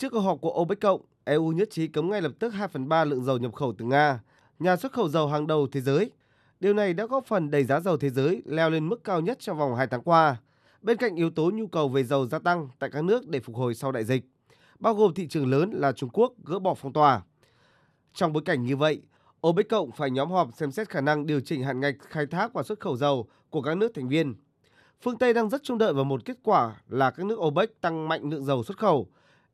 Trước cuộc họp của OPEC cộng, EU nhất trí cấm ngay lập tức 2 phần 3 lượng dầu nhập khẩu từ Nga, nhà xuất khẩu dầu hàng đầu thế giới. Điều này đã góp phần đẩy giá dầu thế giới leo lên mức cao nhất trong vòng 2 tháng qua, bên cạnh yếu tố nhu cầu về dầu gia tăng tại các nước để phục hồi sau đại dịch, bao gồm thị trường lớn là Trung Quốc gỡ bỏ phong tỏa. Trong bối cảnh như vậy, OPEC cộng phải nhóm họp xem xét khả năng điều chỉnh hạn ngạch khai thác và xuất khẩu dầu của các nước thành viên. Phương Tây đang rất trông đợi vào một kết quả là các nước OPEC tăng mạnh lượng dầu xuất khẩu,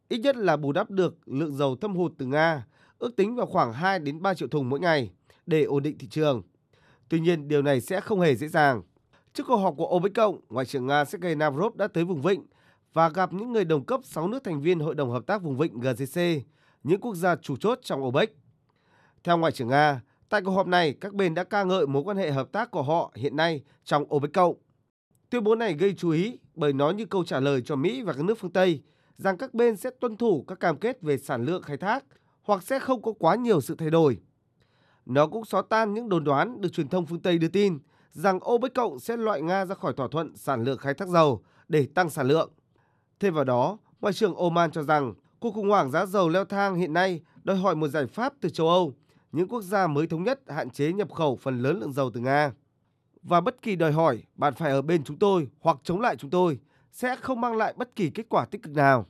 ít nhất là bù đắp được lượng dầu thâm hụt từ Nga, ước tính vào khoảng 2 đến 3 triệu thùng mỗi ngày để ổn định thị trường. Tuy nhiên, điều này sẽ không hề dễ dàng. Trước cuộc họp của OPEC cộng, Ngoại trưởng Nga Sergei Lavrov đã tới vùng vịnh và gặp những người đồng cấp 6 nước thành viên Hội đồng Hợp tác Vùng Vịnh GCC, những quốc gia chủ chốt trong OPEC. Theo Ngoại trưởng Nga, tại cuộc họp này, các bên đã ca ngợi mối quan hệ hợp tác của họ hiện nay trong OPEC cộng. Tuyên bố này gây chú ý bởi nó như câu trả lời cho Mỹ và các nước phương Tây rằng các bên sẽ tuân thủ các cam kết về sản lượng khai thác hoặc sẽ không có quá nhiều sự thay đổi. Nó cũng xóa tan những đồn đoán được truyền thông phương Tây đưa tin rằng OPEC cộng sẽ loại Nga ra khỏi thỏa thuận sản lượng khai thác dầu để tăng sản lượng. Thêm vào đó, Ngoại trưởng Oman cho rằng cuộc khủng hoảng giá dầu leo thang hiện nay đòi hỏi một giải pháp từ châu Âu, những quốc gia mới thống nhất hạn chế nhập khẩu phần lớn lượng dầu từ Nga. Và bất kỳ đòi hỏi bạn phải ở bên chúng tôi hoặc chống lại chúng tôi sẽ không mang lại bất kỳ kết quả tích cực nào.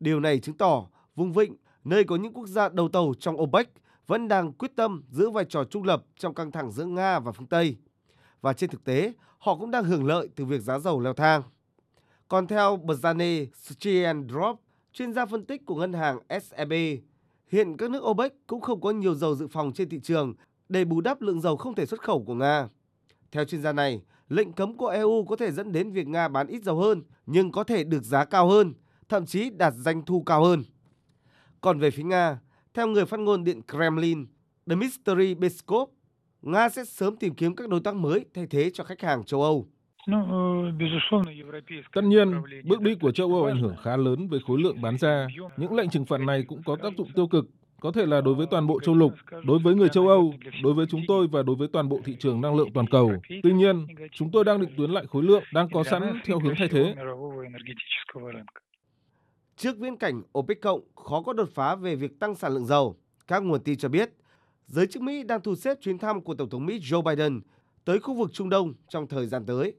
Điều này chứng tỏ vùng vịnh, nơi có những quốc gia đầu tàu trong OPEC, vẫn đang quyết tâm giữ vai trò trung lập trong căng thẳng giữa Nga và phương Tây. Và trên thực tế, họ cũng đang hưởng lợi từ việc giá dầu leo thang. Còn theo Brzane Striandrop, chuyên gia phân tích của ngân hàng SEB, hiện các nước OPEC cũng không có nhiều dầu dự phòng trên thị trường để bù đắp lượng dầu không thể xuất khẩu của Nga. Theo chuyên gia này, lệnh cấm của EU có thể dẫn đến việc Nga bán ít dầu hơn nhưng có thể được giá cao hơn, thậm chí đạt doanh thu cao hơn. Còn về phía Nga, theo người phát ngôn Điện Kremlin, Dmitry Peskov, Nga sẽ sớm tìm kiếm các đối tác mới thay thế cho khách hàng châu Âu. Tất nhiên, bước đi của châu Âu ảnh hưởng khá lớn với khối lượng bán ra. Những lệnh trừng phạt này cũng có tác dụng tiêu cực, có thể là đối với toàn bộ châu lục, đối với người châu Âu, đối với chúng tôi và đối với toàn bộ thị trường năng lượng toàn cầu. Tuy nhiên, chúng tôi đang định tuyến lại khối lượng đang có sẵn theo hướng thay thế. Trước viễn cảnh OPEC cộng khó có đột phá về việc tăng sản lượng dầu, các nguồn tin cho biết giới chức Mỹ đang thu xếp chuyến thăm của Tổng thống Mỹ Joe Biden tới khu vực Trung Đông trong thời gian tới.